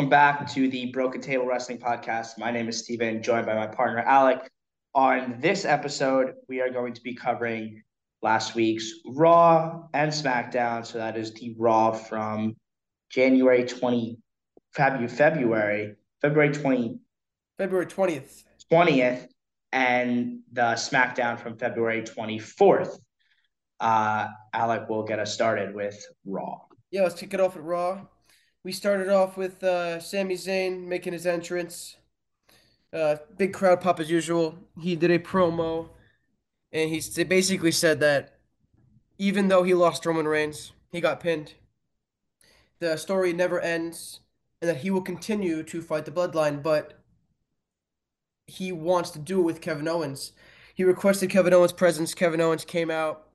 Welcome back to the Broken Table Wrestling Podcast. My name is Steven, joined by my partner Alec. On this episode, we are going to be covering last week's Raw and SmackDown. So that is the Raw from January 20, February, February 20, February 20th. 20th, and the SmackDown from February 24th. Uh, Alec will get us started with Raw. Yeah, let's kick it off at Raw. We started off with uh, Sami Zayn making his entrance. Uh, big crowd pop as usual. He did a promo, and he basically said that even though he lost Roman Reigns, he got pinned. The story never ends, and that he will continue to fight the bloodline, but he wants to do it with Kevin Owens. He requested Kevin Owens' presence. Kevin Owens came out,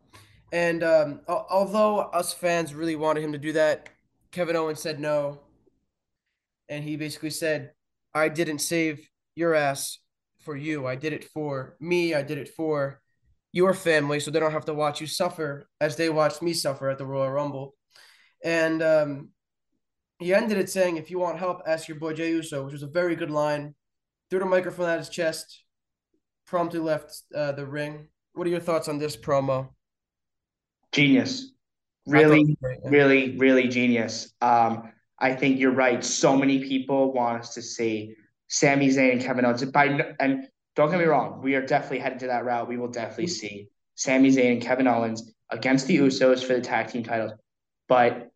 and um, although us fans really wanted him to do that, Kevin Owens said no. And he basically said, I didn't save your ass for you. I did it for me. I did it for your family so they don't have to watch you suffer as they watched me suffer at the Royal Rumble. And um, he ended it saying, if you want help, ask your boy Jey Uso, which was a very good line. Threw the microphone at his chest, promptly left uh, the ring. What are your thoughts on this promo? Genius really, really, really genius. Um, I think you're right. So many people want us to see Sami Zayn and Kevin Owens. By and don't get me wrong, we are definitely headed to that route. We will definitely see Sami Zayn and Kevin Owens against the Usos for the tag team titles. But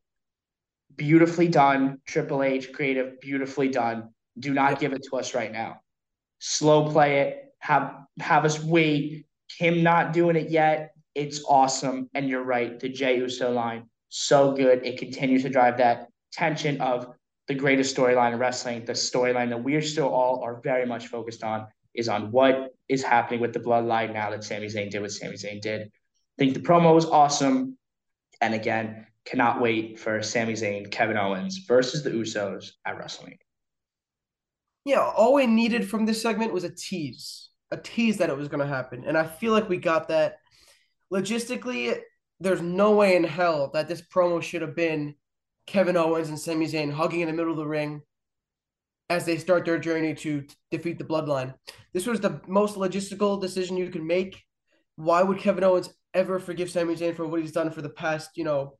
beautifully done, Triple H creative, beautifully done. Do not give it to us right now. Slow play it. Have have us wait. Him not doing it yet it's awesome. And you're right, the Jey Uso line, so good. It continues to drive that tension of the greatest storyline in wrestling. The storyline that we're still all are very much focused on is on what is happening with the bloodline now that Sami Zayn did what Sami Zayn did. I think the promo was awesome. And again, cannot wait for Sami Zayn, Kevin Owens versus the Usos at WrestleMania. Yeah, all we needed from this segment was a tease, a tease that it was going to happen. And I feel like we got that logistically, there's no way in hell that this promo should have been Kevin Owens and Sami Zayn hugging in the middle of the ring as they start their journey to defeat the bloodline. This was the most logistical decision you could make. Why would Kevin Owens ever forgive Sami Zayn for what he's done for the past, you know,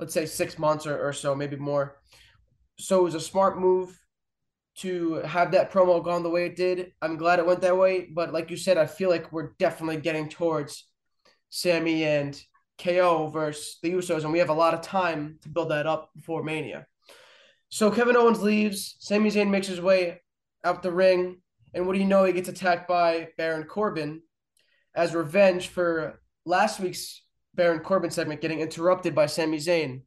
let's say six months or, or so, maybe more? So it was a smart move to have that promo gone the way it did. I'm glad it went that way. But like you said, I feel like we're definitely getting towards Sami and KO versus the Usos, and we have a lot of time to build that up before Mania. So Kevin Owens leaves. Sami Zayn makes his way out the ring, and what do you know? He gets attacked by Baron Corbin as revenge for last week's Baron Corbin segment getting interrupted by Sami Zayn.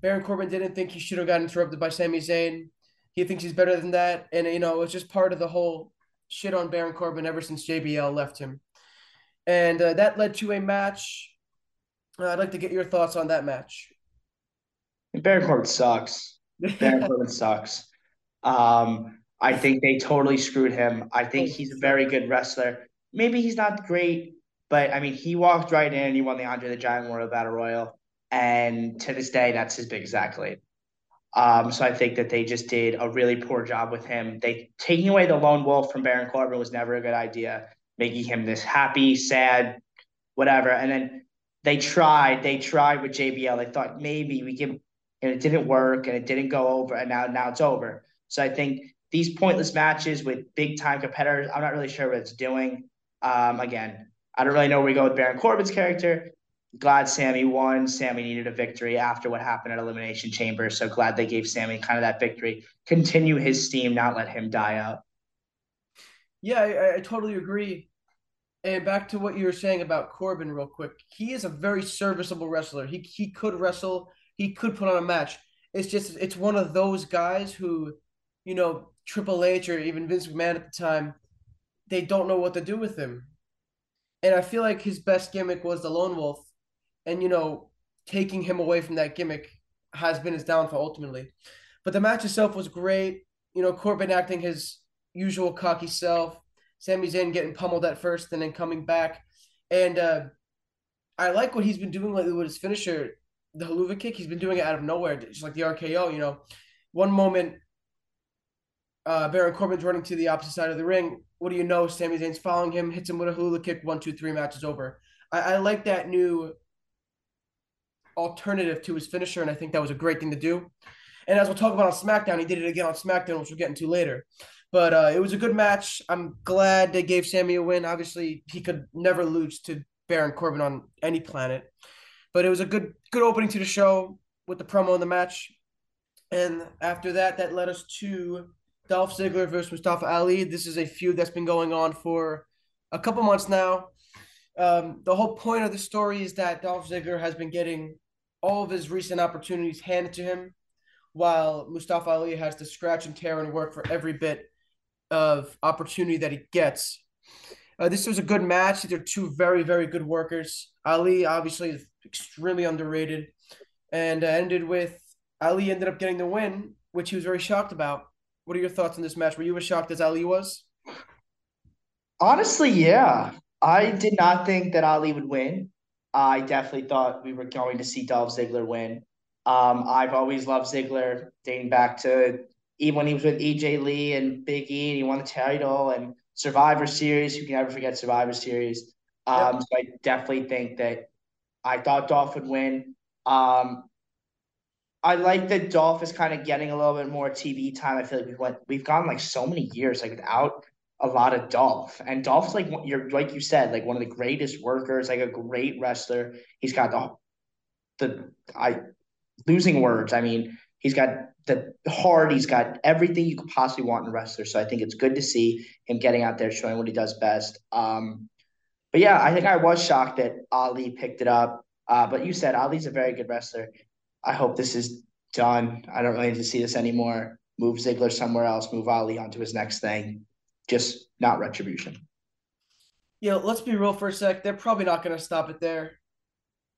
Baron Corbin didn't think he should have gotten interrupted by Sami Zayn. He thinks he's better than that, and you know it's just part of the whole shit on Baron Corbin ever since JBL left him and uh, that led to a match. Uh, I'd like to get your thoughts on that match. Baron Corbin sucks. Baron Corbin sucks. Um, I think they totally screwed him. I think he's a very good wrestler. Maybe he's not great, but I mean, he walked right in. and He won the Andre the Giant Memorial Battle Royal, and to this day, that's his biggest accolade. Um, so I think that they just did a really poor job with him. They taking away the lone wolf from Baron Corbin was never a good idea making him this happy, sad, whatever. And then they tried, they tried with JBL. They thought maybe we can, and it didn't work and it didn't go over. And now, now it's over. So I think these pointless matches with big time competitors, I'm not really sure what it's doing. Um, again, I don't really know where we go with Baron Corbin's character. Glad Sami won. Sami needed a victory after what happened at Elimination Chamber. So glad they gave Sami kind of that victory. Continue his steam, not let him die out. Yeah, I, I totally agree. And back to what you were saying about Corbin, real quick. He is a very serviceable wrestler. He he could wrestle. He could put on a match. It's just it's one of those guys who, you know, Triple H or even Vince McMahon at the time, they don't know what to do with him. And I feel like his best gimmick was the Lone Wolf, and you know, taking him away from that gimmick has been his downfall ultimately. But the match itself was great. You know, Corbin acting his usual cocky self. Sami Zayn getting pummeled at first and then coming back. And uh, I like what he's been doing lately with his finisher, the Helluva Kick. He's been doing it out of nowhere, just like the RKO, you know. one moment, uh, Baron Corbin's running to the opposite side of the ring. What do you know? Sami Zayn's following him, hits him with a Helluva Kick. One, two, three. Match is over. I, I like that new alternative to his finisher, and I think that was a great thing to do. And as we'll talk about on SmackDown, he did it again on SmackDown, which we'll get into later. But uh, it was a good match. I'm glad they gave Sami a win. Obviously, he could never lose to Baron Corbin on any planet. But it was a good good opening to the show with the promo in the match. And after that, that led us to Dolph Ziggler versus Mustafa Ali. This is a feud that's been going on for a couple months now. Um, the whole point of the story is that Dolph Ziggler has been getting all of his recent opportunities handed to him, while Mustafa Ali has to scratch and tear and work for every bit of opportunity that he gets. Uh, this was a good match. These are two very, very good workers. Ali obviously is extremely underrated, and uh, ended with Ali ended up getting the win, which he was very shocked about. What are your thoughts on this match? Were you as shocked as Ali was? Honestly, yeah. I did not think that Ali would win. I definitely thought we were going to see Dolph Ziggler win. Um, I've always loved Ziggler, dating back to even when he was with AJ Lee and Big E, and he won the title and Survivor Series. You can never forget Survivor Series. Um, yep. So I definitely think that I thought Dolph would win. Um, I like that Dolph is kind of getting a little bit more TV time. I feel like we've went we've gone like so many years like without a lot of Dolph. And Dolph's like you're like you said, like one of the greatest workers, like a great wrestler. He's got the the I losing words. I mean, he's got the heart, he's got everything you could possibly want in a wrestler. So I think it's good to see him getting out there showing what he does best. Um, but yeah, I think I was shocked that Ali picked it up. Uh, but you said Ali's a very good wrestler. I hope this is done. I don't really need to see this anymore. Move Ziggler somewhere else. Move Ali onto his next thing. Just not retribution. Yeah, let's be real for a sec. They're probably not going to stop it there.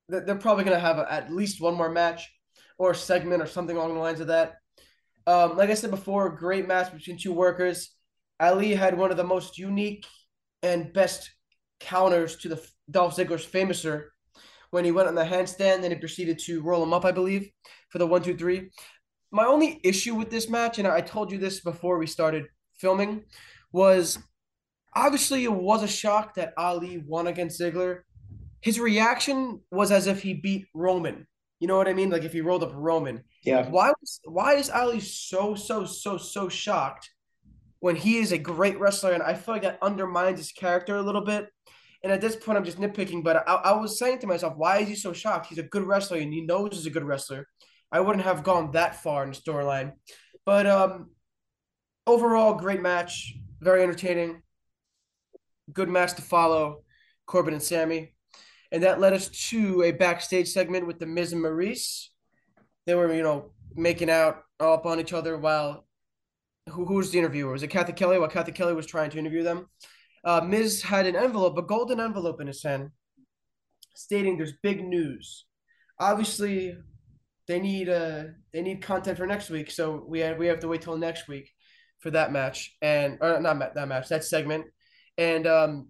They're probably going to have at least one more match or segment or something along the lines of that. Um, like I said before, great match between two workers. Ali had one of the most unique and best counters to the Dolph Ziggler's Fameasser when he went on the handstand, then he proceeded to roll him up, I believe, for the one, two, three. My only issue with this match, and I told you this before we started filming, was obviously it was a shock that Ali won against Ziggler. His reaction was as if he beat Roman. You know what I mean? Like if he rolled up Roman. Yeah. Why was why is Ali so so so so shocked when he is a great wrestler and I feel like that undermines his character a little bit. And at this point, I'm just nitpicking, but I, I was saying to myself, why is he so shocked? He's a good wrestler and he knows he's a good wrestler. I wouldn't have gone that far in the storyline. But um, overall, great match, very entertaining. Good match to follow, Corbin and Sami. And that led us to a backstage segment with the Miz and Maryse. They were, you know, making out up on each other while who, who was the interviewer? Was it Cathy Kelley? While Cathy Kelley was trying to interview them uh, Miz had an envelope, a golden envelope in his hand, stating there's big news. Obviously, they need uh they need content for next week, so we have, we have to wait till next week for that match and or not that match that segment. And um,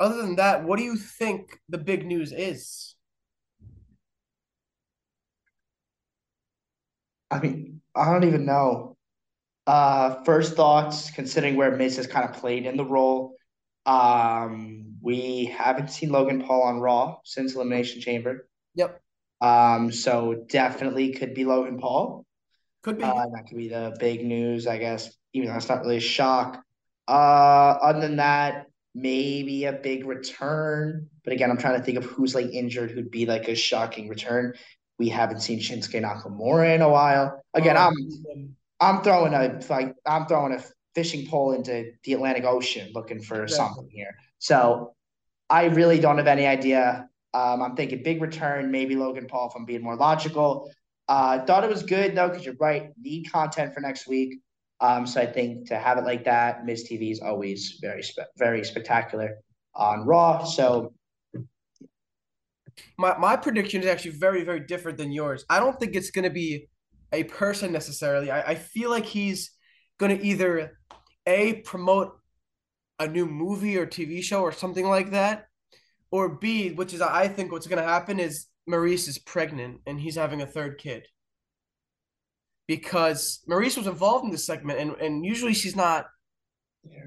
other than that, what do you think the big news is? I mean, I don't even know. Uh, first thoughts, considering where Miz has kind of played in the role. Um, we haven't seen Logan Paul on Raw since Elimination Chamber. Yep. Um, so definitely could be Logan Paul. Could be. Uh, that could be the big news, I guess. Even though it's not really a shock. Uh, other than that, maybe a big return. But again, I'm trying to think of who's like injured who'd be like a shocking return. We haven't seen Shinsuke Nakamura in a while. Again, oh, I'm I'm throwing a like I'm throwing a fishing pole into the Atlantic Ocean looking for exactly. something here. So I really don't have any idea. Um, I'm thinking big return, maybe Logan Paul if I'm being more logical. Uh, thought it was good though, because you're right, need content for next week. Um, so I think to have it like that, Miz TV is always very spe- very spectacular on Raw. So my my prediction is actually very very different than yours. I don't think it's going to be a person necessarily. I, I feel like he's going to either a promote a new movie or TV show or something like that, or B, which is I think what's going to happen is Maryse is pregnant and he's having a third kid. Because Maryse was involved in this segment, and and usually she's not,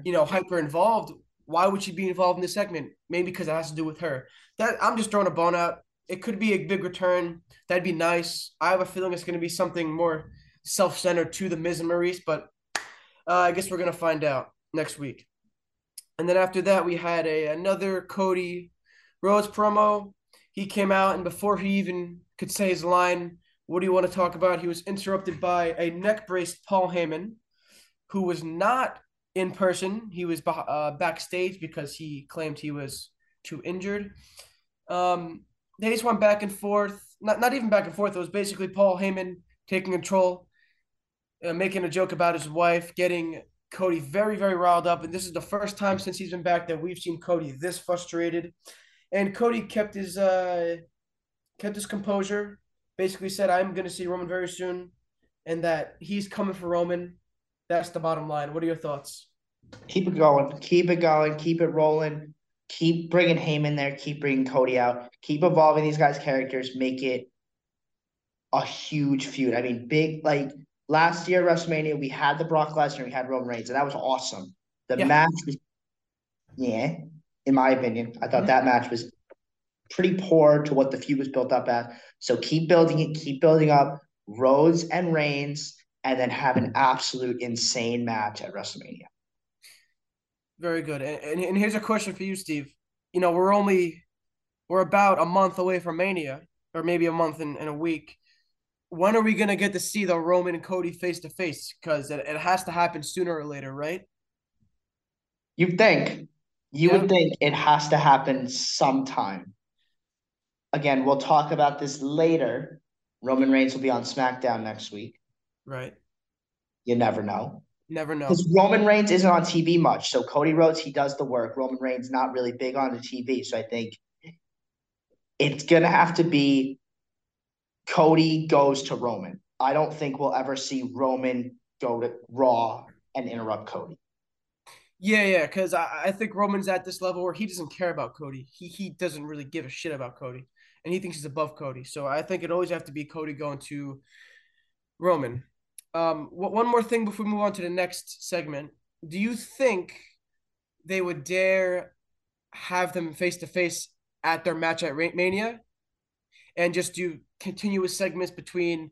you know, hyper involved. Why would she be involved in this segment? Maybe because it has to do with her. That I'm just throwing a bone out. It could be a big return. That'd be nice. I have a feeling it's going to be something more self-centered to the Miz and Maryse, but uh, I guess we're gonna find out next week. And then after that, we had a another Cody Rhodes promo. He came out, and before he even could say his line, what do you want to talk about? He was interrupted by a neck braced Paul Heyman, who was not in person. He was uh, backstage because he claimed he was too injured. Um, they just went back and forth. Not not even back and forth. It was basically Paul Heyman taking control, uh, making a joke about his wife, getting Cody very, very riled up. And this is the first time since he's been back that we've seen Cody this frustrated. And Cody kept his uh kept his composure, basically said, I'm gonna see Roman very soon, and that he's coming for Roman. That's the bottom line. What are your thoughts? Keep it going. Keep it going. Keep it rolling. Keep bringing Heyman there. Keep bringing Cody out. Keep evolving these guys' characters. Make it a huge feud. I mean, big like last year WrestleMania, we had the Brock Lesnar, we had Roman Reigns, and that was awesome. The yeah. match was, yeah, in my opinion, I thought mm-hmm. that match was pretty poor to what the feud was built up at. So keep building it, keep building up Rhodes and Reigns, and then have an absolute insane match at WrestleMania. Very good. And, and, and here's a question for you, Steve. You know, we're only we're about a month away from Mania, or maybe a month and, and a week when are we gonna get to see the Roman and Cody face to face? Because it, it has to happen sooner or later, right? You think you yeah. would think it has to happen sometime. Again, we'll talk about this later. Roman Reigns will be on SmackDown next week. Right. You never know. Never know. Because Roman Reigns isn't on TV much. So Cody Rhodes, he does the work. Roman Reigns not really big on the TV. So I think it's gonna have to be Cody goes to Roman. I don't think we'll ever see Roman go to Raw and interrupt Cody. Yeah, yeah, because I, I think Roman's at this level where he doesn't care about Cody. He he doesn't really give a shit about Cody, and he thinks he's above Cody. So I think it always have to be Cody going to Roman. Um, one more thing before we move on to the next segment. Do you think they would dare have them face to face at their match at Mania, and just do continuous segments between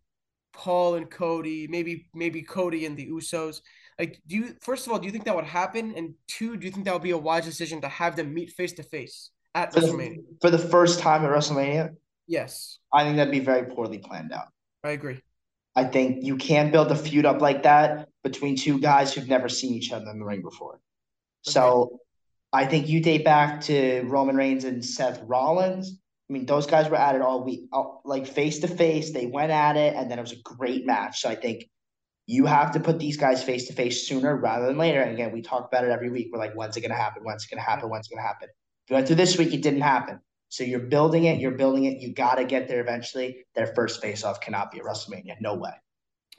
Paul and Cody, maybe maybe Cody and the Usos. Like, do you first of all, do you think that would happen? And two, do you think that would be a wise decision to have them meet face to face at for WrestleMania the, for the first time at WrestleMania? Yes, I think that'd be very poorly planned out. I agree. I think you can't build a feud up like that between two guys who've never seen each other in the ring before. Okay. So I think you date back to Roman Reigns and Seth Rollins I mean, those guys were at it all week, like face to face. They went at it, and then it was a great match. So I think you have to put these guys face to face sooner rather than later. And again, we talk about it every week. We're like, when's it going to happen? When's it going to happen? When's it going to happen? Went through this week, it didn't happen. So you're building it. You're building it. You got to get there eventually. Their first face off cannot be a WrestleMania. No way.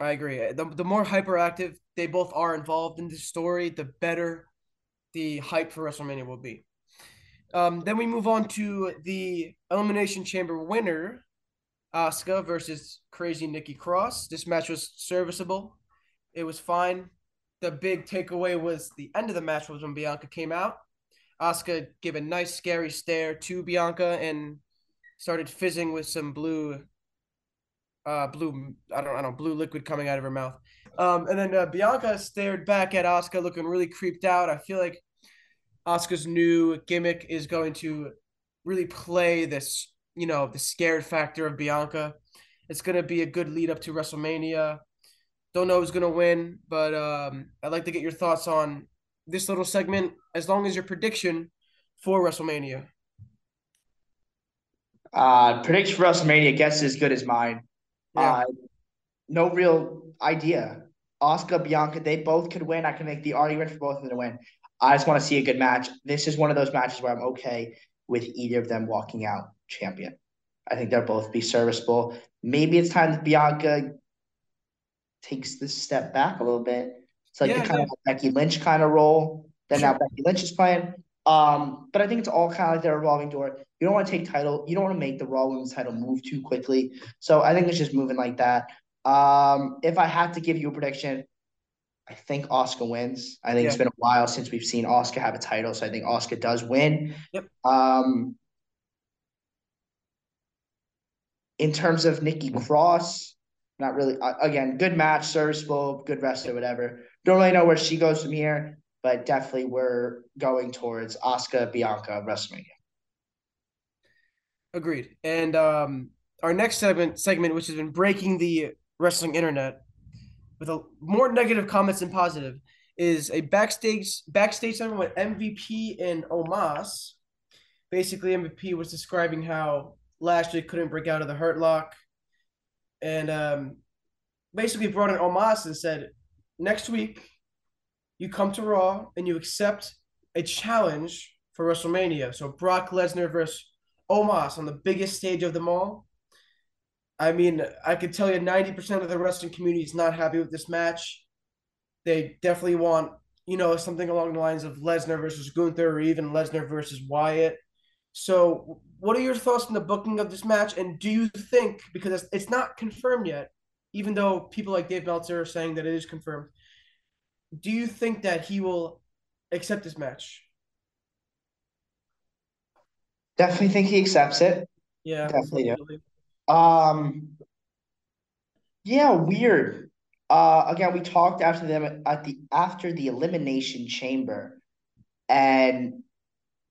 I agree. The, the more hyperactive they both are involved in the story, the better the hype for WrestleMania will be. Um, then we move on to the Elimination Chamber winner, Asuka versus Crazy Nikki Cross. This match was serviceable. It was fine. The big takeaway was the end of the match was when Bianca came out. Asuka gave a nice scary stare to Bianca and started fizzing with some blue uh blue I don't I don't blue liquid coming out of her mouth. Um and then uh, Bianca stared back at Asuka looking really creeped out. I feel like Asuka's new gimmick is going to really play this, you know, the scared factor of Bianca. It's going to be a good lead up to WrestleMania. Don't know who's going to win, but um, I'd like to get your thoughts on this little segment, as long as your prediction for WrestleMania. Uh, prediction for WrestleMania, guess as good as mine. Yeah. Uh, no real idea. Asuka Bianca, they both could win. I can make the argument for both of them to win. I just want to see a good match. This is one of those matches where I'm okay with either of them walking out champion. I think they'll both be serviceable. Maybe it's time that Bianca takes this step back a little bit. It's like yeah, the kind yeah. of Becky Lynch kind of role that sure. now Becky Lynch is playing. Um, but I think it's all kind of like their revolving door. You don't want to take title. You don't want to make the Raw Women's title move too quickly. So I think it's just moving like that. Um, if I had to give you a prediction, I think Asuka wins. I think yeah. it's been a while since we've seen Asuka have a title, so I think Asuka does win. Yep. Um, in terms of Nikki Cross, not really. Uh, again, good match, serviceable, good wrestler, whatever. Don't really know where she goes from here, but definitely we're going towards Asuka Bianca WrestleMania. Agreed. And um, our next segment, segment, which has been breaking the wrestling internet with a more negative comments than positive, is a backstage backstage segment with MVP and Omos. Basically, MVP was describing how Lashley couldn't break out of the Hurt Lock, and um, basically brought in Omos and said, "Next week, you come to Raw and you accept a challenge for WrestleMania. So Brock Lesnar versus Omos on the biggest stage of them all. I mean, I could tell you 90% of the wrestling community is not happy with this match. They definitely want, you know, something along the lines of Lesnar versus Gunther or even Lesnar versus Wyatt. So, what are your thoughts on the booking of this match? And do you think, because it's not confirmed yet, even though people like Dave Meltzer are saying that it is confirmed, do you think that he will accept this match? Definitely think he accepts it. Yeah, definitely. Do. Um, yeah, weird. Uh, again, we talked after them at the after the elimination chamber, and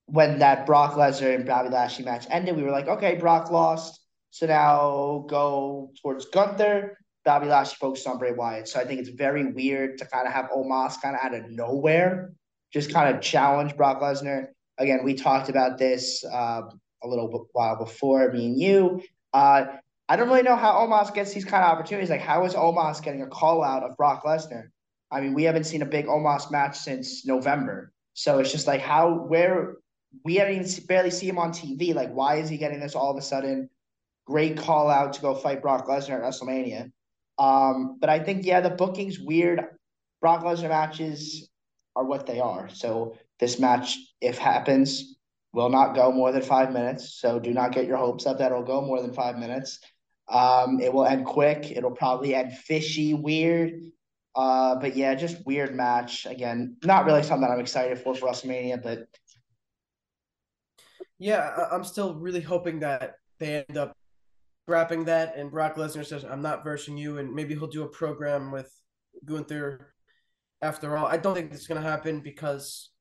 when that Brock Lesnar and Bobby Lashley match ended, we were like, okay, Brock lost, so now go towards Gunther. Bobby Lashley focused on Bray Wyatt. So I think it's very weird to kind of have Omos kind of out of nowhere just kind of challenge Brock Lesnar. Again, we talked about this uh, a little while before, me and you. Uh, I don't really know how Omos gets these kind of opportunities. Like, how is Omos getting a call out of Brock Lesnar? I mean, we haven't seen a big Omos match since November. So it's just like, how, where, we haven't even barely see him on TV. Like, why is he getting this all of a sudden? Great call out to go fight Brock Lesnar at WrestleMania. Um, but I think yeah, the booking's weird. Brock Lesnar matches are what they are. So this match, if happens, will not go more than five minutes. So do not get your hopes up that it'll go more than five minutes. Um, it will end quick. It'll probably end fishy, weird. Uh, but yeah, just weird match. Again, not really something that I'm excited for for WrestleMania, but yeah, I'm still really hoping that they end up scrapping that, and Brock Lesnar says, "I'm not versing you," and maybe he'll do a program with Gunther. After all, I don't think it's gonna happen because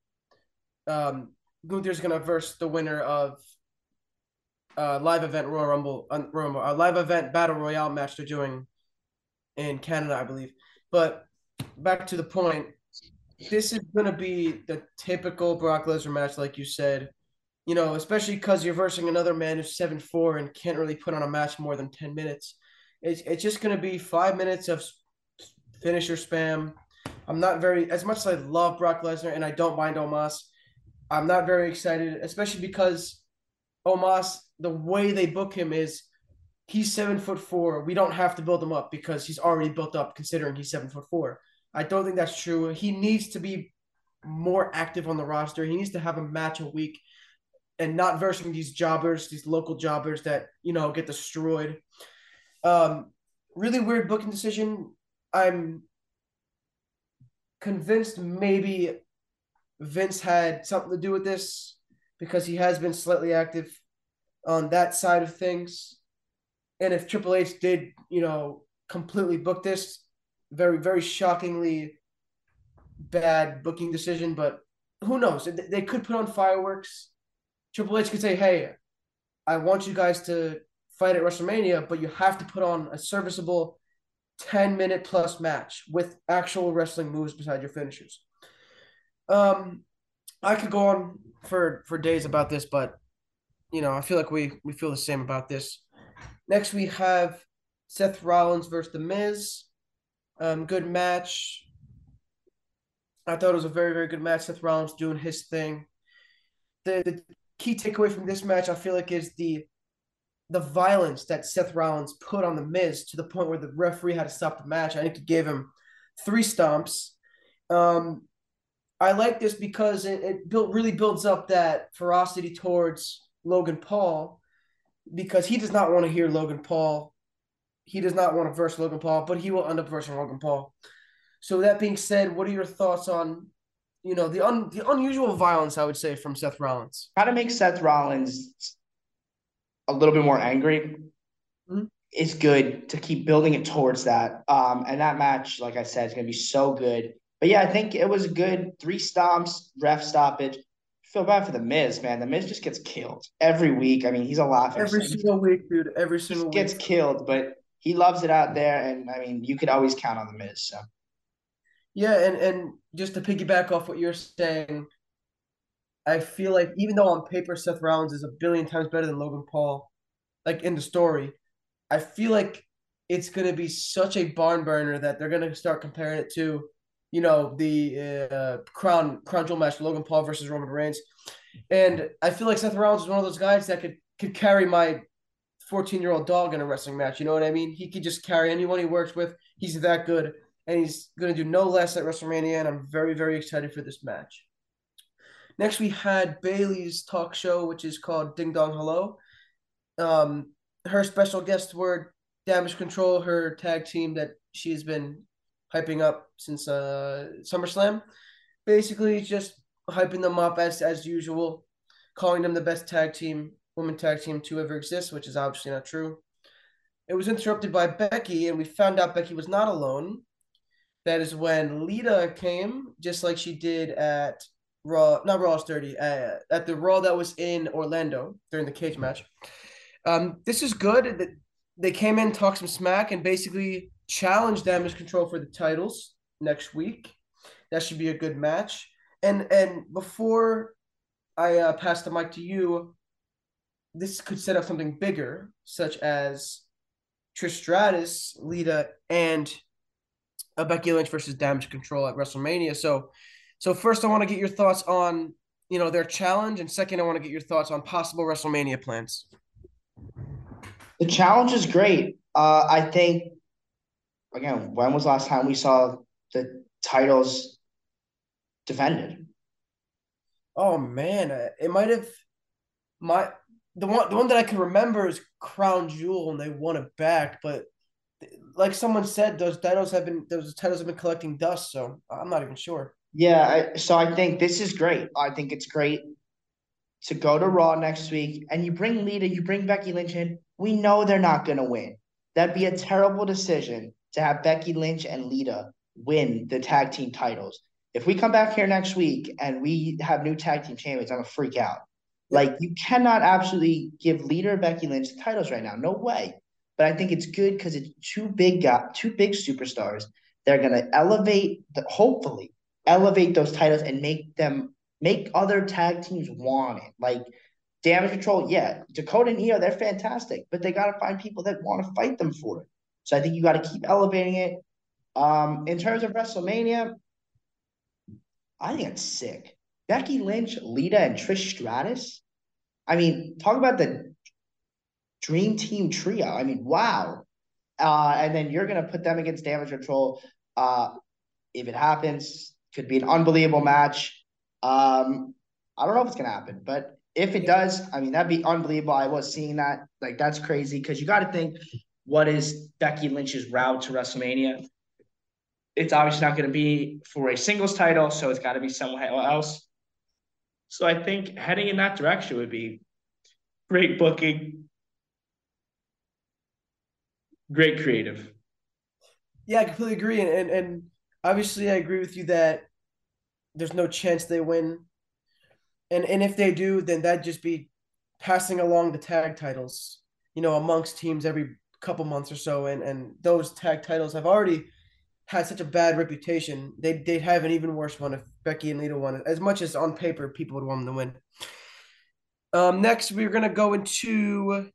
um, Gunther's gonna verse the winner of uh, live event Royal Rumble, uh, Rumble, a live event battle royale match they're doing in Canada, I believe. But back to the point, this is gonna be the typical Brock Lesnar match, like you said you know, especially because you're versing another man who's seven four and can't really put on a match more than ten minutes. It's it's just gonna be five minutes of finisher spam. I'm not very as much as I love Brock Lesnar and I don't mind Omos. I'm not very excited, especially because Omos, the way they book him is he's seven foot four. We don't have to build him up because he's already built up considering he's seven foot four. I don't think that's true. He needs to be more active on the roster. He needs to have a match a week and not versing these jobbers, these local jobbers that you know get destroyed. Um, really weird booking decision. I'm convinced maybe Vince had something to do with this because he has been slightly active on that side of things. And if Triple H did, you know, completely book this, very, very shockingly bad booking decision, but who knows? They could put on fireworks Triple H could say, "Hey, I want you guys to fight at WrestleMania, but you have to put on a serviceable 10 minute plus match with actual wrestling moves beside your finishers." Um, I could go on for for days about this, but you know, I feel like we we feel the same about this. Next, we have Seth Rollins versus The Miz. Um, good match. I thought it was a very very good match. Seth Rollins doing his thing. The, the key takeaway from this match, I feel like, is the the violence that Seth Rollins put on the Miz to the point where the referee had to stop the match. I think he gave him three stomps. Um, I like this because it, it built really builds up that ferocity towards Logan Paul because he does not want to hear Logan Paul he does not want to verse Logan Paul, but he will end up versing Logan Paul. So that being said, what are your thoughts on, you know, the un, the unusual violence I would say from Seth Rollins? How to make Seth Rollins a little bit more angry. Mm-hmm. It's good to keep building it towards that. Um, and that match, like I said, is going to be so good. But yeah, I think it was a good three stomps, ref stoppage. Feel bad for the Miz, man. The Miz just gets killed every week. I mean, he's a lot. Every single week, dude. Every single week gets killed, but he loves it out there, and I mean, you could always count on the Miz. So. Yeah, and and just to piggyback off what you're saying, I feel like even though on paper Seth Rollins is a billion times better than Logan Paul, like in the story, I feel like it's gonna be such a barn burner that they're gonna start comparing it to, you know, the uh, crown crown jewel match Logan Paul versus Roman Reigns, and I feel like Seth Rollins is one of those guys that could could carry my 14 year old dog in a wrestling match. You know what I mean? He could just carry anyone he works with. He's that good and he's going to do no less at WrestleMania, and I'm very, very excited for this match. Next, we had Bayley's talk show, which is called Ding Dong Hello. Um, her special guests were Damage Control, her tag team that she's been hyping up since uh, SummerSlam. Basically, just hyping them up as as usual, calling them the best tag team, women tag team to ever exist, which is obviously not true. It was interrupted by Becky, and we found out Becky was not alone. That is when Lita came, just like she did at Raw, not Raw 30, uh, at the Raw that was in Orlando during the cage match. Um, this is good. They came in, talked some smack, and basically challenged Damage Control for the titles next week. That should be a good match. And and before I uh, pass the mic to you, this could set up something bigger, such as Trish Stratus, Lita, and uh, Becky Lynch versus Damage Control at WrestleMania. So, so first I want to get your thoughts on you know their challenge, and second I want to get your thoughts on possible WrestleMania plans. The challenge is great. Uh, I think again, when was last time we saw the titles defended? Oh man, uh, it might have my the one the one that I can remember is Crown Jewel, and they won it back, but like someone said, those titles have been those titles have been collecting dust. So I'm not even sure. Yeah, I, so I think this is great. I think it's great to go to Raw next week, and you bring Lita, you bring Becky Lynch in. We know they're not going to win. That'd be a terrible decision to have Becky Lynch and Lita win the tag team titles. If we come back here next week and we have new tag team champions, I'm gonna freak out. Like you cannot absolutely give Lita or Becky Lynch the titles right now. No way but I think it's good because it's two big got two big superstars. They're gonna elevate the hopefully elevate those titles and make them make other tag teams want it. Like Damage Control, yeah, Dakota and Io, they're fantastic, but they gotta find people that want to fight them for it. So I think you got to keep elevating it. Um, in terms of WrestleMania, I think it's sick. Becky Lynch, Lita, and Trish Stratus. I mean, talk about the dream team trio. I mean, wow. Uh, and then you're going to put them against damage control. Uh, if it happens, could be an unbelievable match. Um, I don't know if it's going to happen, but if it does, I mean, that'd be unbelievable. I was seeing that. Like, that's crazy because you got to think what is Becky Lynch's route to WrestleMania? It's obviously not going to be for a singles title, so it's got to be somewhere else. So I think heading in that direction would be great booking, great creative. Yeah, I completely agree, and, and and obviously I agree with you that there's no chance they win, and and if they do, then that'd just be passing along the tag titles, you know, amongst teams every couple months or so, and and those tag titles have already had such a bad reputation. They they'd have an even worse one if Becky and Lita won. As much as on paper people would want them to win. Um, next, we're gonna go into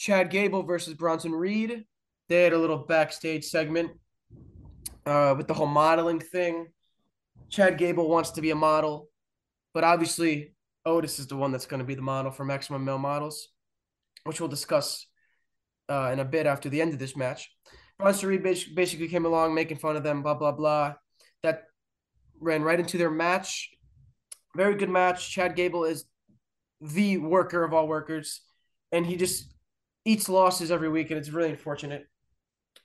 Chad Gable versus Bronson Reed. They had a little backstage segment uh, with the whole modeling thing. Chad Gable wants to be a model, but obviously Otis is the one that's going to be the model for Maximum Male Models, which we'll discuss uh, in a bit after the end of this match. Bronson Reed basically came along making fun of them, blah, blah, blah. That ran right into their match. Very good match. Chad Gable is the worker of all workers, and he just eats losses every week, and it's really unfortunate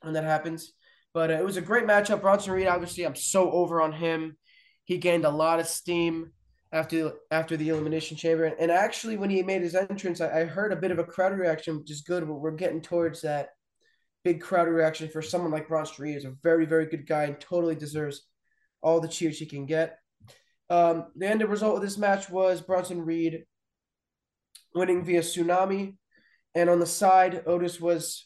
when that happens. But uh, it was a great matchup. Bronson Reed, obviously, I'm so over on him. He gained a lot of steam after after the elimination chamber, and actually, when he made his entrance, I, I heard a bit of a crowd reaction, which is good. But we're getting towards that big crowd reaction for someone like Bronson Reed. He's a very very good guy and totally deserves all the cheers he can get. Um, the end result of this match was Bronson Reed winning via tsunami. And on the side, Otis was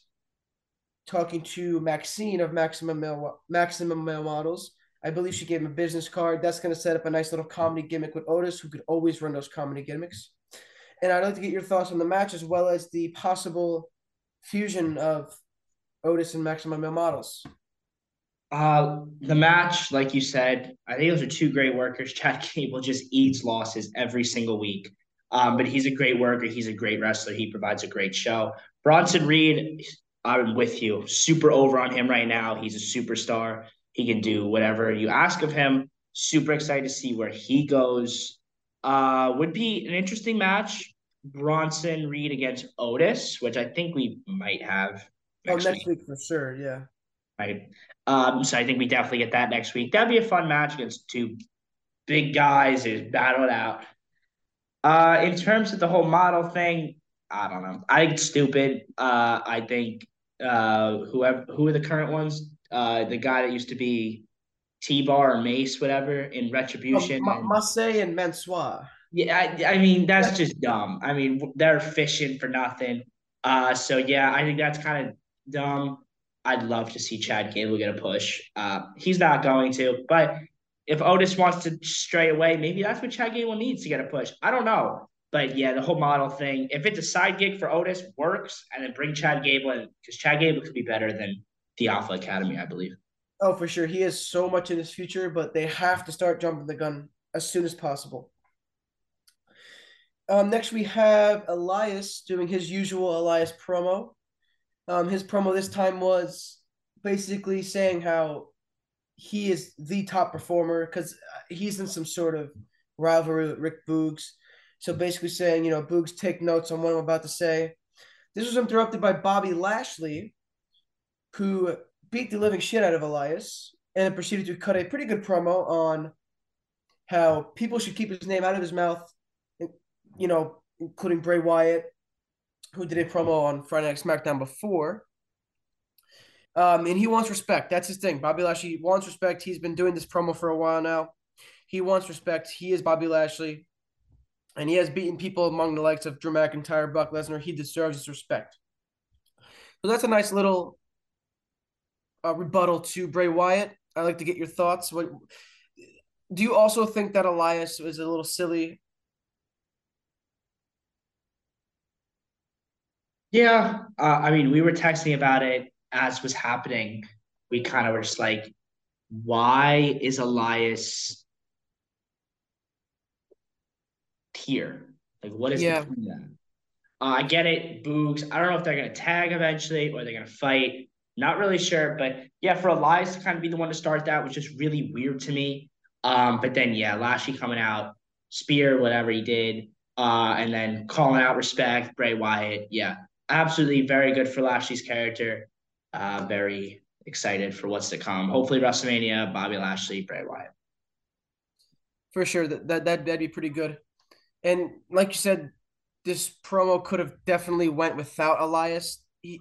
talking to Maxine of Maximum Male, Maximum Male Models. I believe she gave him a business card. That's going to set up a nice little comedy gimmick with Otis, who could always run those comedy gimmicks. And I'd like to get your thoughts on the match as well as the possible fusion of Otis and Maximum Male Models. Uh, the match, like you said, I think those are two great workers. Chad Gable just eats losses every single week. Um, but he's a great worker. He's a great wrestler. He provides a great show. Bronson Reed, I'm with you. Super over on him right now. He's a superstar. He can do whatever you ask of him. Super excited to see where he goes. Uh, would be an interesting match. Bronson Reed against Otis, which I think we might have next, oh, next week. week for sure. Yeah. Right. Um, so I think we definitely get that next week. That'd be a fun match against two big guys who battle it out. Uh, in terms of the whole model thing, I don't know. I think it's stupid. Uh, I think uh, whoever who are the current ones? Uh, the guy that used to be T-Bar or Mace, whatever, in Retribution. Oh, and Mansoor. Yeah, I, I mean that's just dumb. I mean they're fishing for nothing. Uh, so yeah, I think that's kind of dumb. I'd love to see Chad Gable get a push. Uh, he's not going to, but if Otis wants to stray away, maybe that's what Chad Gable needs to get a push. I don't know. But yeah, the whole model thing, if it's a side gig for Otis, works, and then bring Chad Gable in because Chad Gable could be better than the Alpha Academy, I believe. Oh, for sure. He has so much in his future, but they have to start jumping the gun as soon as possible. Um, next, we have Elias doing his usual Elias promo. Um, his promo this time was basically saying how he is the top performer because uh, he's in some sort of rivalry with Rick Boogs. So basically saying, you know, Boogs, take notes on what I'm about to say. This was interrupted by Bobby Lashley, who beat the living shit out of Elias and proceeded to cut a pretty good promo on how people should keep his name out of his mouth, you know, including Bray Wyatt, who did a promo on Friday Night SmackDown before. Um, and he wants respect. That's his thing. Bobby Lashley wants respect. He's been doing this promo for a while now. He wants respect. He is Bobby Lashley. And he has beaten people among the likes of Drew McIntyre, Brock Lesnar. He deserves his respect. So that's a nice little uh, rebuttal to Bray Wyatt. I'd like to get your thoughts. What do you also think that Elias was a little silly? Yeah, uh, I mean, we were texting about it as was happening, we kind of were just like, why is Elias here? Like, what is yeah. that? Uh, I get it, Boogs. I don't know if they're gonna tag eventually or they're gonna fight. Not really sure, but yeah, for Elias to kind of be the one to start that was just really weird to me. Um, but then yeah, Lashley coming out, spear, whatever he did, uh, and then calling out respect, Bray Wyatt. Yeah, absolutely very good for Lashley's character. Uh, very excited for what's to come. Hopefully, WrestleMania, Bobby Lashley, Bray Wyatt. For sure, that that that'd, be pretty good. And like you said, this promo could have definitely went without Elias. He,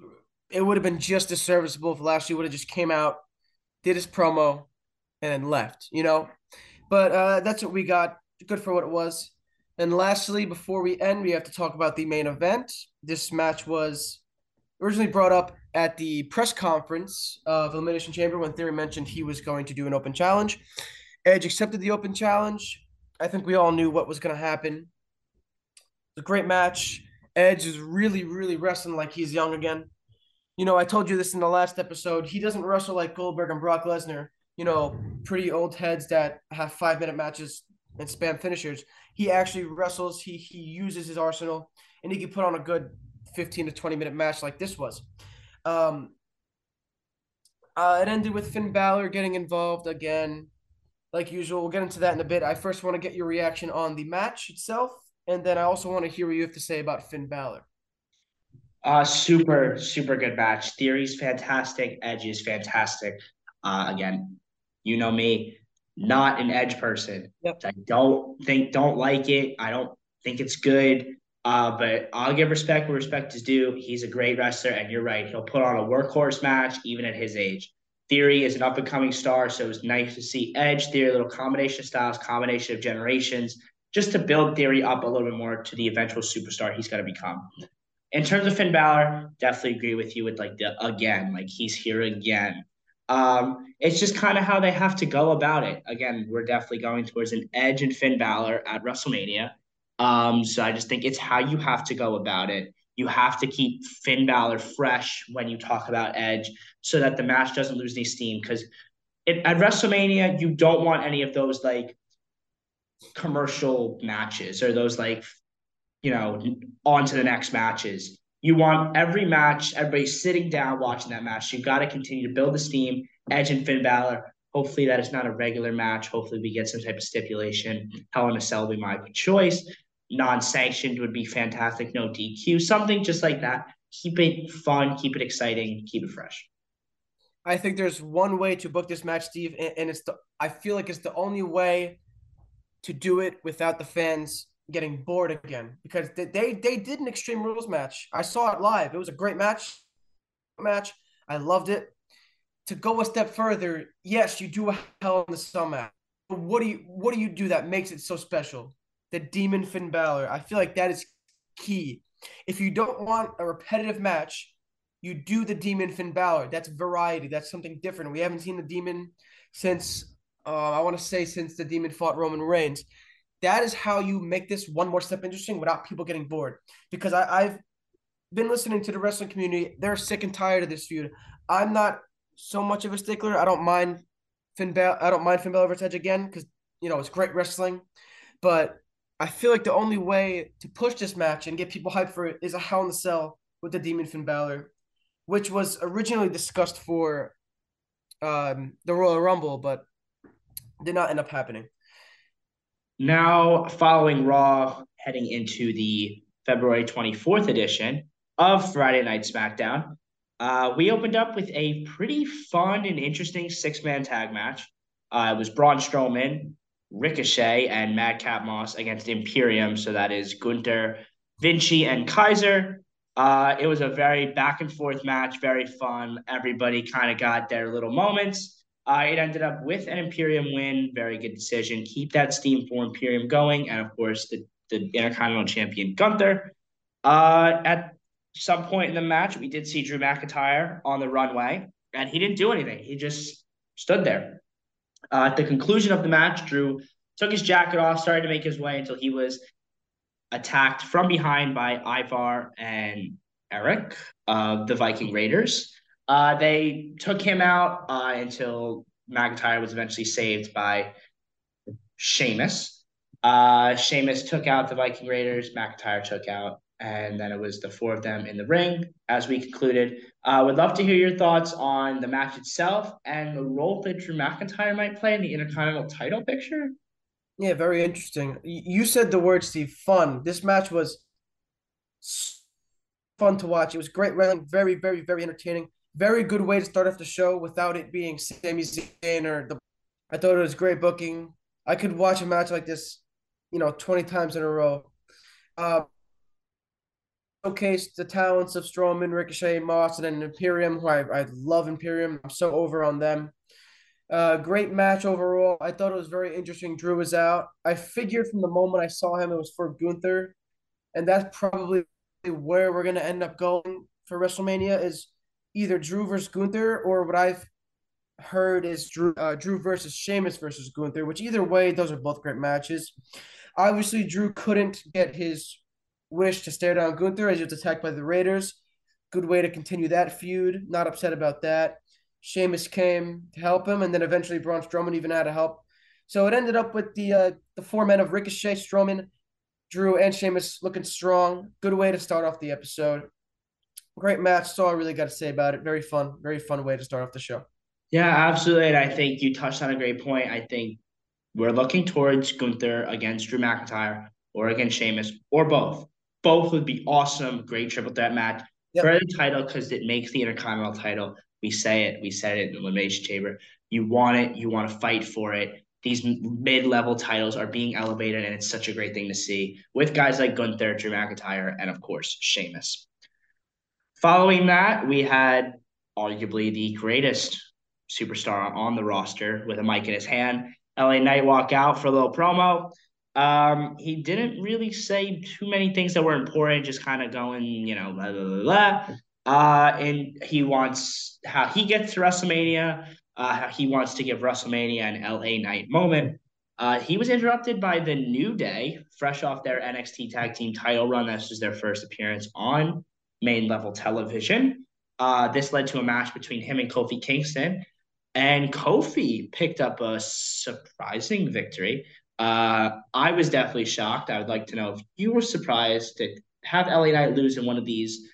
it would have been just as serviceable if Lashley would have just came out, did his promo, and then left. You know, but uh, that's what we got. Good for what it was. And lastly, before we end, we have to talk about the main event. This match was originally brought up at the press conference of Elimination Chamber when Theory mentioned he was going to do an open challenge. Edge accepted the open challenge. I think we all knew what was going to happen. It's a great match. Edge is really, really wrestling like he's young again. You know, I told you this in the last episode. He doesn't wrestle like Goldberg and Brock Lesnar, you know, pretty old heads that have five minute matches and spam finishers. He actually wrestles, he, he uses his arsenal, and he can put on a good 15 to 20 minute match like this was. Um, uh, it ended with Finn Balor getting involved again, like usual. We'll get into that in a bit. I first want to get your reaction on the match itself, and then I also want to hear what you have to say about Finn Balor. Uh, super, super good match. Theory's fantastic. Edge is fantastic. Uh, again, you know me, not an Edge person. Yep. I don't think, don't like it. I don't think it's good. Uh, but I'll give respect where respect is due. He's a great wrestler, and you're right. He'll put on a workhorse match even at his age. Theory is an up and coming star, so it was nice to see Edge, Theory, a little combination of styles, combination of generations, just to build Theory up a little bit more to the eventual superstar he's going to become. In terms of Finn Balor, definitely agree with you with like the again, like he's here again. Um, it's just kind of how they have to go about it. Again, we're definitely going towards an Edge and Finn Balor at WrestleMania. Um, so I just think it's how you have to go about it. You have to keep Finn Balor fresh when you talk about Edge so that the match doesn't lose any steam. Because at WrestleMania, you don't want any of those like commercial matches or those like, you know, on to the next matches. You want every match, everybody sitting down watching that match. You've got to continue to build the steam. Edge and Finn Balor. Hopefully, that is not a regular match. Hopefully, we get some type of stipulation. Hell in a Cell would be my choice non-sanctioned would be fantastic. No DQ, something just like that. Keep it fun, keep it exciting, keep it fresh. I think there's one way to book this match, Steve, and it's the I feel like it's the only way to do it without the fans getting bored again because they they, they did an Extreme Rules match. I saw it live. It was a great match. Match. I loved it. To go a step further, yes, you do a Hell in the match. But what do you what do you do that makes it so special? The Demon Finn Balor. I feel like that is key. If you don't want a repetitive match, you do the Demon Finn Balor. That's variety. That's something different. We haven't seen the Demon since uh, I want to say since the Demon fought Roman Reigns. That is how you make this one more step interesting without people getting bored. Because I, I've been listening to the wrestling community. They're sick and tired of this feud. I'm not so much of a stickler. I don't mind Finn Balor. I don't mind Finn Balor versus Edge again because you know it's great wrestling. But I feel like the only way to push this match and get people hyped for it is a Hell in the Cell with the Demon Finn Balor, which was originally discussed for um, the Royal Rumble, but did not end up happening. Now, following Raw, heading into the February 24th edition of Friday Night SmackDown, uh, we opened up with a pretty fun and interesting six man tag match. Uh, it was Braun Strowman Ricochet and Madcap Moss against Imperium. So that is Gunther, Vinci, and Kaiser. Uh, it was a very back and forth match, very fun. Everybody kind of got their little moments. Uh, it ended up with an Imperium win. Very good decision. Keep that steam for Imperium going. And of course, the, the Intercontinental Champion Gunther. Uh, at some point in the match, we did see Drew McIntyre on the runway, and he didn't do anything. He just stood there. Uh, at the conclusion of the match, Drew took his jacket off, started to make his way until he was attacked from behind by Ivar and Eric of the Viking Raiders. Uh, they took him out uh, until McIntyre was eventually saved by Sheamus. Uh, Sheamus took out the Viking Raiders. McIntyre took out and then it was the four of them in the ring as we concluded. Uh, would love to hear your thoughts on the match itself and the role that Drew McIntyre might play in the Intercontinental title picture. Yeah, very interesting. You said the word, Steve. Fun. This match was fun to watch. It was great wrestling, very, very, very entertaining. Very good way to start off the show without it being Sami Zayn or the. I thought it was great booking. I could watch a match like this, you know, twenty times in a row. Uh, showcased the talents of Strowman, Ricochet, Moss, and then Imperium, who I, I love Imperium. I'm so over on them. Uh, great match overall. I thought it was very interesting. Drew was out. I figured from the moment I saw him, it was for Gunther, and that's probably where we're gonna end up going for WrestleMania is either Drew versus Gunther or what I've heard is Drew uh, Drew versus Sheamus versus Gunther. Which either way, those are both great matches. Obviously, Drew couldn't get his wish to stare down Gunther as he was attacked by the Raiders. Good way to continue that feud. Not upset about that. Sheamus came to help him, and then eventually Braun Strowman even had to help. So it ended up with the uh, the four men of Ricochet, Strowman, Drew, and Sheamus looking strong. Good way to start off the episode. Great match. All I really got to say about it. Very fun, very fun way to start off the show. Yeah, absolutely. And I think you touched on a great point. I think we're looking towards Gunther against Drew McIntyre or against Sheamus or both both would be awesome. Great triple threat match. yep. for the title because it makes the Intercontinental title. We say it. We said it in the Elimination Chamber. You want it. You want to fight for it. These mid-level titles are being elevated, and it's such a great thing to see with guys like Gunther, Drew McIntyre, and of course Sheamus. Following that, we had arguably the greatest superstar on the roster with a mic in his hand. LA Knight walk out for a little promo. Um, he didn't really say too many things that were important, just kind of going, you know, blah, blah, blah, blah. Uh, and he wants how he gets to WrestleMania, uh, how he wants to give WrestleMania an LA Knight moment. Uh, he was interrupted by the New Day, fresh off their NXT Tag Team title run. This was their first appearance on main level television. Uh, this led to a match between him and Kofi Kingston. And Kofi picked up a surprising victory. Uh, I was definitely shocked. I would like to know if you were surprised to have LA Knight lose in one of these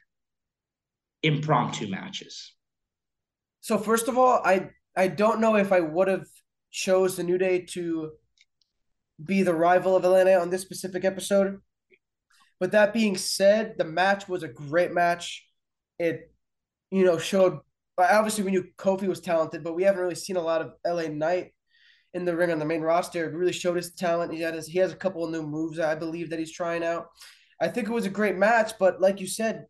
impromptu matches. So first of all, I I don't know if I would have chose the New Day to be the rival of LA Knight on this specific episode. But that being said, the match was a great match. It, you know, showed obviously we knew Kofi was talented, but we haven't really seen a lot of LA Knight in the ring on the main roster. Really showed his talent. He had his, he has a couple of new moves I believe that he's trying out. I think it was a great match, but like you said,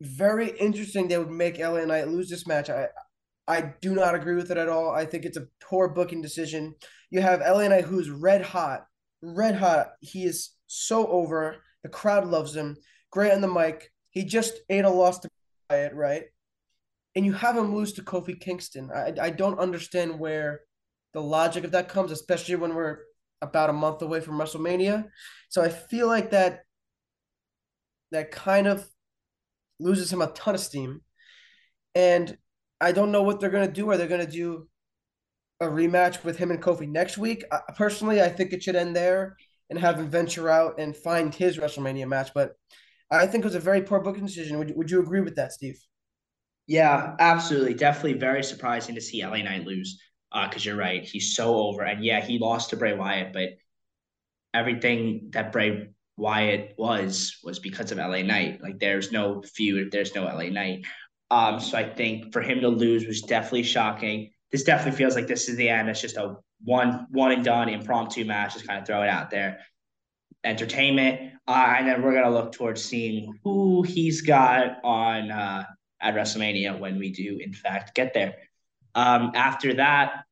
very interesting they would make LA Knight lose this match. I I do not agree with it at all. I think it's a poor booking decision. You have LA Knight who's red hot, red hot. He is so over. The crowd loves him. Great on the mic. He just ate a loss to it, right? And you have him lose to Kofi Kingston. I I don't understand where the logic of that comes, especially when we're about a month away from WrestleMania. So I feel like that that kind of loses him a ton of steam. And I don't know what they're gonna do. Are they gonna do a rematch with him and Kofi next week? Uh, personally, I think it should end there and have him venture out and find his WrestleMania match. But I think it was a very poor booking decision. Would Would you agree with that, Steve? Yeah, absolutely. Definitely very surprising to see LA Knight lose because uh, you're right. He's so over. And yeah, he lost to Bray Wyatt, but everything that Bray Wyatt was was because of LA Knight. Like there's no feud, there's no LA Knight. Um, so I think for him to lose was definitely shocking. This definitely feels like this is the end. It's just a one one and done impromptu match. Just kind of throw it out there. Entertainment, uh, and then we're gonna look towards seeing who he's got on uh, at WrestleMania when we do in fact get there. Um, after that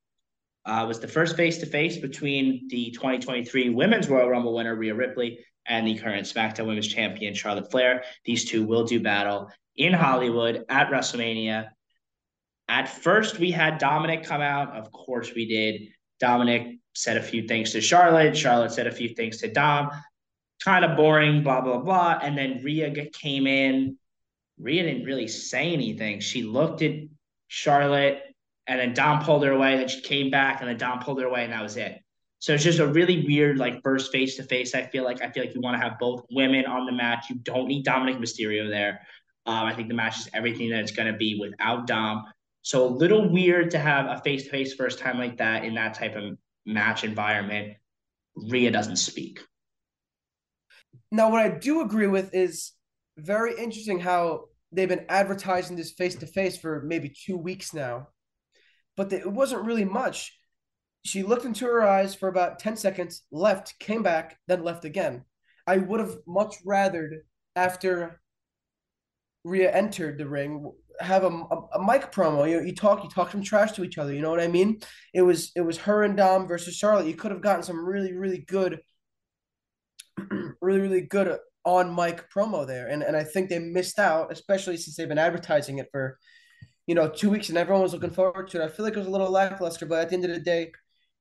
uh, was the first face to face between the 2023 Women's Royal Rumble winner, Rhea Ripley, and the current SmackDown Women's Champion, Charlotte Flair. These two will do battle in Hollywood at WrestleMania. At first, we had Dominic come out. Of course, we did. Dominic said a few things to Charlotte. Charlotte said a few things to Dom. Kind of boring, blah, blah, blah. And then Rhea came in. Rhea didn't really say anything. She looked at Charlotte and then Dom pulled her away. Then she came back, and then Dom pulled her away, and that was it. So it's just a really weird, like first face to face. I feel like I feel like you want to have both women on the match. You don't need Dominic Mysterio there. Um, I think the match is everything that it's going to be without Dom. So a little weird to have a face to face first time like that in that type of match environment. Rhea doesn't speak. Now, what I do agree with is very interesting how they've been advertising this face to face for maybe two weeks now but it wasn't really much. She looked into her eyes for about 10 seconds, left, came back, then left again. I would have much rather, after Rhea entered the ring, have a, a, a mic promo. You, you talk, you talk some trash to each other. You know what I mean? It was it was her and Dom versus Charlotte. You could have gotten some really really good, really really good on mic promo there, and and I think they missed out, especially since they've been advertising it for you know, two weeks and everyone was looking forward to it. I feel like it was a little lackluster, but at the end of the day,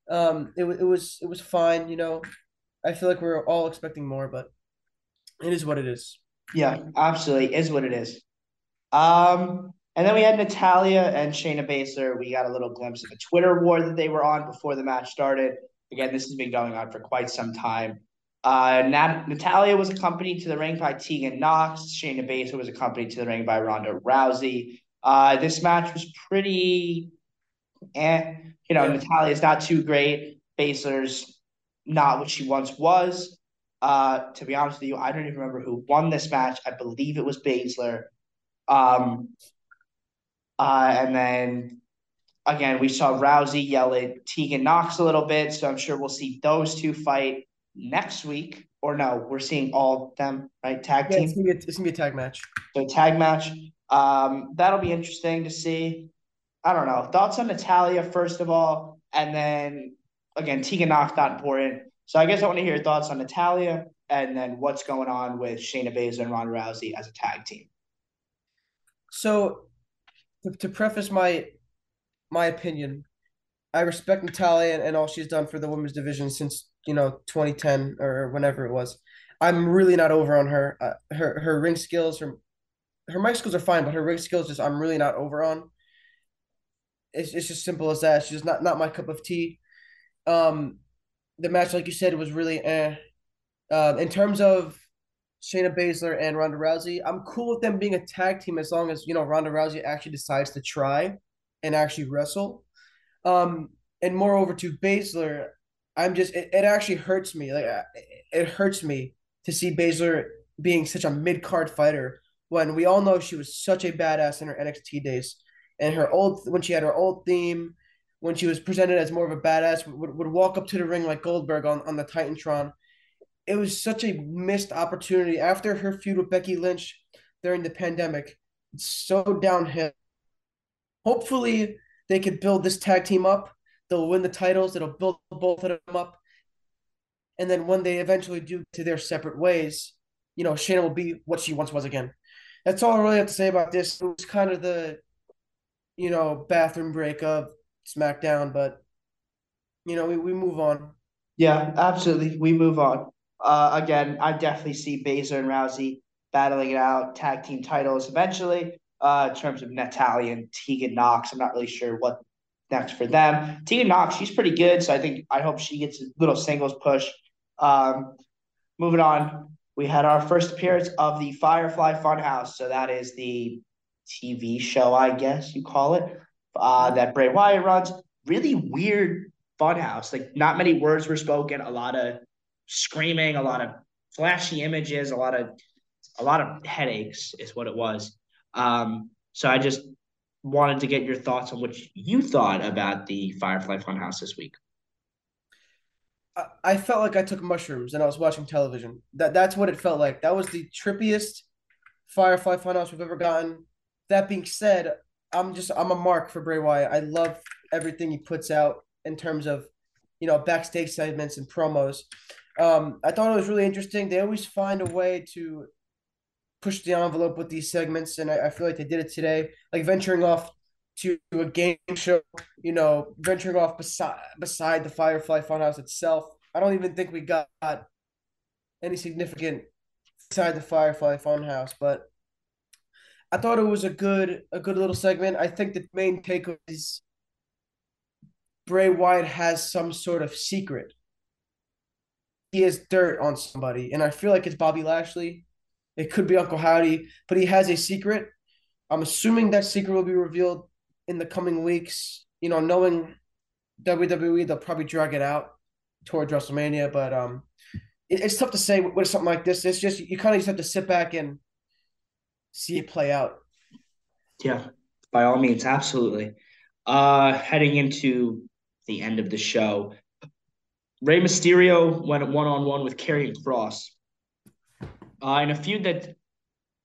um, it, it was it was fine. You know, I feel like we are all expecting more, but it is what it is. Yeah, absolutely, is what it is. Um, and then we had Natalya and Shayna Baszler. We got a little glimpse of a Twitter war that they were on before the match started. Again, this has been going on for quite some time. Uh, Nat- Natalya was accompanied to the ring by Tegan Knox. Shayna Baszler was accompanied to the ring by Ronda Rousey. Uh, this match was pretty, eh. You know, yeah. Natalya's not too great. Baszler's not what she once was. Uh, to be honest with you, I don't even remember who won this match. I believe it was Baszler. Um, uh, and then again, we saw Rousey yell at Tegan Knox a little bit, so I'm sure we'll see those two fight next week. Or no, we're seeing all of them, right? Tag Yeah, team. it's gonna be a, it's gonna be a tag match. So tag match. Um, that'll be interesting to see. I don't know. Thoughts on Natalya, first of all, and then again, Tegan Knox not important. So I guess I want to hear your thoughts on Natalya and then what's going on with Shayna Baszler and Ronda Rousey as a tag team. So, to, to preface my my opinion, I respect Natalya and, and all she's done for the women's division since you know 2010 or whenever it was. I'm really not over on her. Uh, her her ring skills, her her mic skills are fine, but her ring skills just I'm really not over on. It's it's just simple as that. She's just not not my cup of tea. Um, the match, like you said, was really eh. Uh, in terms of Shayna Baszler and Ronda Rousey, I'm cool with them being a tag team as long as you know Ronda Rousey actually decides to try and actually wrestle. Um, and moreover to Baszler, I'm just it, it actually hurts me. Like it hurts me to see Baszler being such a mid card fighter when we all know she was such a badass in her NXT days and her old when she had her old theme when she was presented as more of a badass would, would walk up to the ring like Goldberg on, on the Titantron. It was such a missed opportunity after her feud with Becky Lynch during the pandemic. It's so downhill. Hopefully they could build this tag team up. They'll win the titles. It'll build both of them up. And then when they eventually do to their separate ways, you know, Shayna will be what she once was again. That's all I really have to say about this. It was kind of the, you know, bathroom break of SmackDown, but you know, we, we move on. Yeah, absolutely. We move on. Uh, again, I definitely see Baszler and Rousey battling it out, tag team titles eventually. Uh, in terms of Natalya and Tegan Knox, I'm not really sure what next for them. Tegan Knox, she's pretty good, so I think I hope she gets a little singles push. Um, moving on, we had our first appearance of the Firefly Funhouse. So that is the TV show, I guess you call it, uh, that Bray Wyatt runs. Really weird funhouse. Like not many words were spoken. A lot of screaming, a lot of flashy images, a lot of a lot of headaches is what it was. Um, so I just wanted to get your thoughts on what you thought about the Firefly Funhouse this week. I felt like I took mushrooms and I was watching television. That that's what it felt like. That was the trippiest Firefly Funhouse we've ever gotten. That being said, I'm just I'm a mark for Bray Wyatt. I love everything he puts out in terms of you know backstage segments and promos. Um, I thought it was really interesting. They always find a way to push the envelope with these segments, and I, I feel like they did it today. Like venturing off to a game show, you know, venturing off beside beside the Firefly Funhouse itself. I don't even think we got any significant beside the Firefly Funhouse, but I thought it was a good a good little segment. I think the main takeaway is Bray Wyatt has some sort of secret. He has dirt on somebody, and I feel like it's Bobby Lashley. It could be Uncle Howdy, but he has a secret. I'm assuming that secret will be revealed in the coming weeks. You know, knowing WWE, they'll probably drag it out towards WrestleMania, but um, it, it's tough to say with, with something like this. It's just you kind of just have to sit back and see it play out. Yeah, by all means, absolutely. Uh, heading into the end of the show, Rey Mysterio went one on one with Karrion Kross uh, in a feud that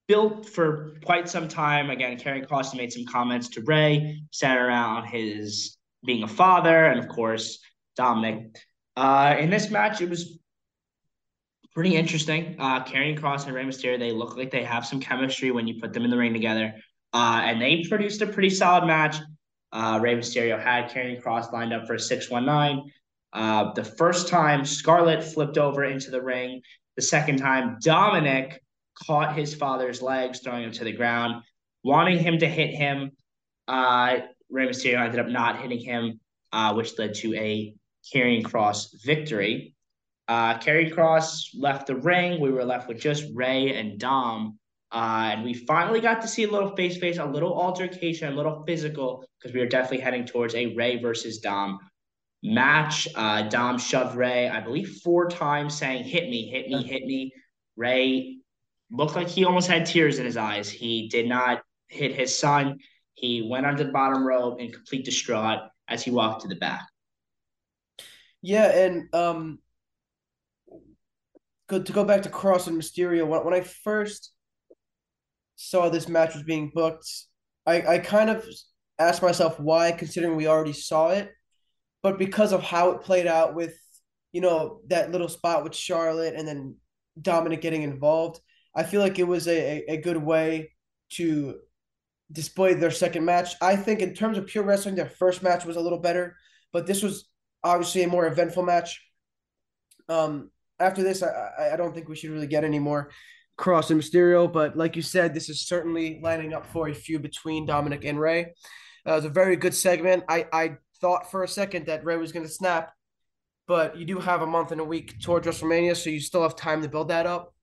built for quite some time. Again, Karrion Kross made some comments to Rey, centered around his being a father, and of course, Dominic. Uh, in this match, it was pretty interesting. Uh, Kross and Rey Mysterio, they look like they have some chemistry when you put them in the ring together. Uh, and they produced a pretty solid match. Uh, Rey Mysterio had Karrion Kross lined up for a 619. Uh, the first time, Scarlett flipped over into the ring. The second time, Dominic caught his father's legs, throwing him to the ground, wanting him to hit him. Uh, Rey Mysterio ended up not hitting him, uh, which led to a Karrion Kross victory. Uh, Kross left the ring. We were left with just Rey and Dom. Uh, and we finally got to see a little face face, a little altercation, a little physical, because we were definitely heading towards a Rey versus Dom match. Uh, Dom shoved Rey, I believe, four times, saying, Hit me, hit me, hit me. Rey looked like he almost had tears in his eyes. He did not hit his son. He went under the bottom rope in complete distraught as he walked to the back. Yeah, and um, good to go back to Kross and Mysterio. When, when I first saw this match was being booked, I, I kind of asked myself why, considering we already saw it, but because of how it played out with, you know, that little spot with Charlotte and then Dominic getting involved, I feel like it was a, a, good way to display their second match. I think in terms of pure wrestling, their first match was a little better, but this was obviously a more eventful match. Um, after this, I, I don't think we should really get any more Kross and Mysterio, but like you said, this is certainly lining up for a feud between Dominic and Rey. Uh, it was a very good segment. I, I thought for a second that Rey was going to snap, but you do have a month and a week towards WrestleMania, so you still have time to build that up.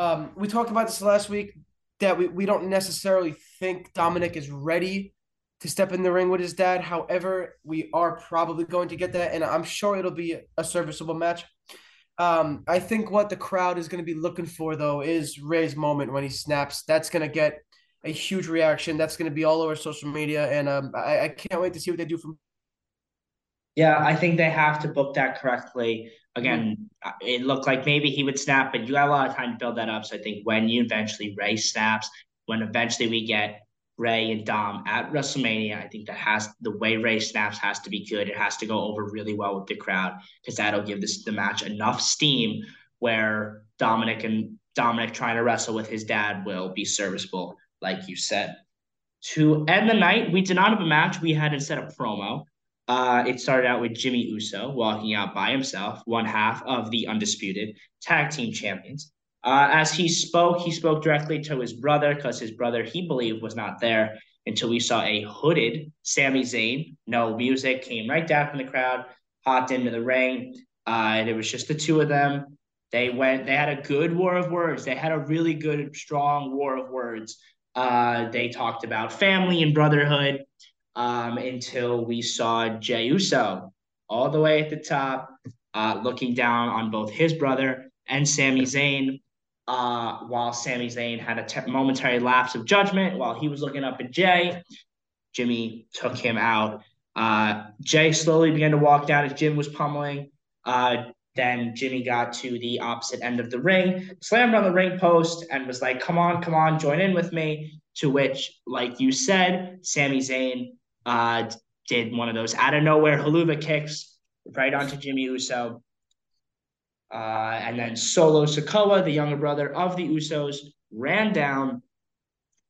Um, we talked about this last week that we, we don't necessarily think Dominic is ready to step in the ring with his dad. However, we are probably going to get that, and I'm sure it'll be a serviceable match. Um, I think what the crowd is going to be looking for though is Rey's moment when he snaps. That's going to get a huge reaction. That's going to be all over social media, and um, I, I can't wait to see what they do from. Yeah, I think they have to book that correctly. Again, mm-hmm. it looked like maybe he would snap, but you got a lot of time to build that up. So I think when you eventually Rey snaps, when eventually we get Rey and Dom at WrestleMania. I think that has the way Rey snaps has to be good. It has to go over really well with the crowd because that'll give this the match enough steam where Dominic and Dominic trying to wrestle with his dad will be serviceable, like you said. To end the night, we did not have a match. We had instead a promo. Uh, it started out with Jimmy Uso walking out by himself, one half of the undisputed tag team champions. Uh, as he spoke, he spoke directly to his brother because his brother, he believed, was not there until we saw a hooded Sami Zayn. No music came right down from the crowd, hopped into the ring. Uh, and it was just the two of them. They went. They had a good war of words. They had a really good, strong war of words. Uh, they talked about family and brotherhood um, until we saw Jey Uso all the way at the top, uh, looking down on both his brother and Sami Zayn uh, while Sami Zayn had a te- momentary lapse of judgment while he was looking up at Jey. Jimmy took him out. Uh, Jey slowly began to walk down as Jim was pummeling. Uh, then Jimmy got to the opposite end of the ring, slammed on the ring post, and was like, Come on, come on, join in with me. To which, like you said, Sami Zayn uh, did one of those out of nowhere Helluva kicks right onto Jimmy Uso. Uh, and then Solo Sikoa, the younger brother of the Usos, ran down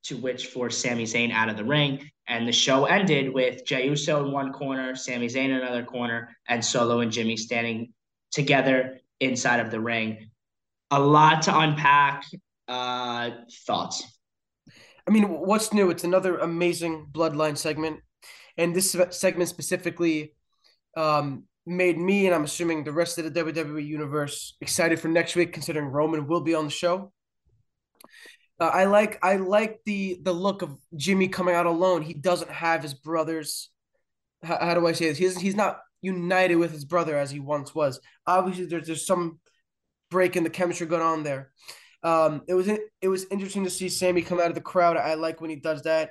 to which forced Sami Zayn out of the ring. And the show ended with Jey Uso in one corner, Sami Zayn in another corner, and Solo and Jimmy standing together inside of the ring. A lot to unpack. Uh, thoughts? I mean, what's new? It's another amazing Bloodline segment. And this segment specifically um, made me and I'm assuming the rest of the WWE universe excited for next week, considering Roman will be on the show. Uh, I like I like the the look of Jimmy coming out alone. He doesn't have his brothers. How, how do I say this? He's he's not united with his brother as he once was. Obviously, there's there's some break in the chemistry going on there. Um, it was it was interesting to see Sami come out of the crowd. I like when he does that.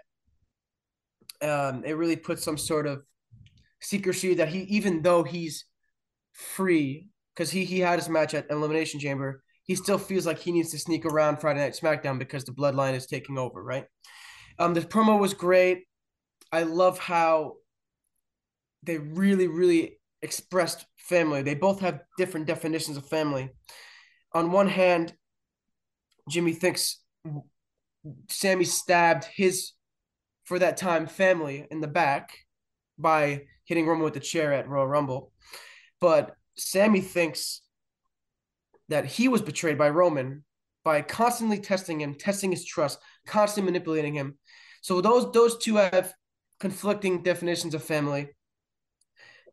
Um, it really puts some sort of secrecy that he even though he's free because he he had his match at Elimination Chamber, he still feels like he needs to sneak around Friday Night SmackDown because the Bloodline is taking over, right? Um, the promo was great. I love how they really, really expressed family. They both have different definitions of family. On one hand, Jimmy thinks Sami stabbed his, for that time, family in the back by hitting Roman with the chair at Royal Rumble. But Sami thinks that he was betrayed by Roman by constantly testing him, testing his trust, constantly manipulating him. So those those two have conflicting definitions of family.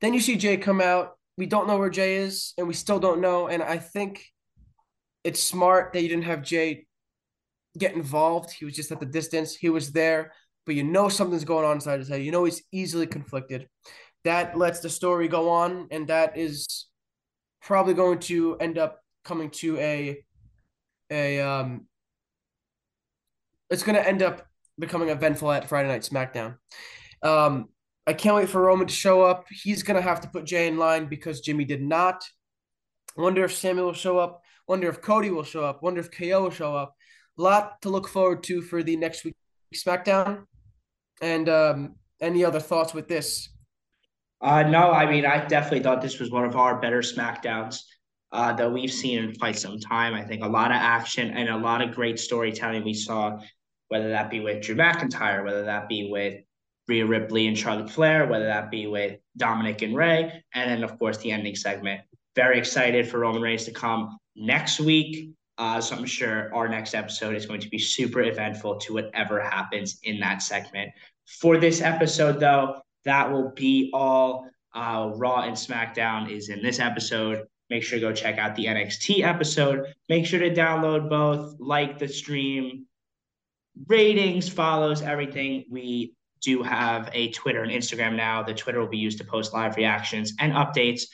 Then you see Jey come out. We don't know where Jey is, and we still don't know. And I think it's smart that you didn't have Jey get involved. He was just at the distance. He was there, but you know something's going on inside his head. You know he's easily conflicted. that lets the story go on, and that is probably going to end up coming to a a um it's going to end up becoming eventful at Friday Night SmackDown. Um, I can't wait for Roman to show up. He's going to have to put Jey in line because Jimmy did not. Wonder if Samuel will show up. Wonder if Cody will show up. Wonder if KO will show up. A lot to look forward to for the next week SmackDown. And um, any other thoughts with this? Uh, no, I mean, I definitely thought this was one of our better SmackDowns uh, that we've seen in quite some time. I think a lot of action and a lot of great storytelling we saw, whether that be with Drew McIntyre, whether that be with Rhea Ripley and Charlotte Flair, whether that be with Dominic and Rey, and then, of course, the ending segment. Very excited for Roman Reigns to come next week. Uh, so I'm sure our next episode is going to be super eventful to whatever happens in that segment. For this episode, though, that will be all. Uh, Raw and SmackDown is in this episode. Make sure to go check out the NXT episode. Make sure to download both, like the stream, ratings, follows, everything. We do have a Twitter and Instagram now. The Twitter will be used to post live reactions and updates.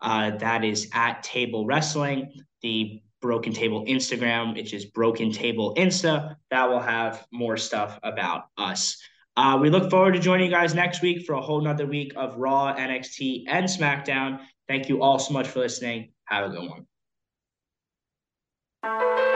Uh, that is at Table Wrestling. The Broken Table Instagram, which is Broken Table Insta, that will have more stuff about us. Uh, we look forward to joining you guys next week for a whole nother week of Raw, NXT, and SmackDown. Thank you all so much for listening. Have a good one.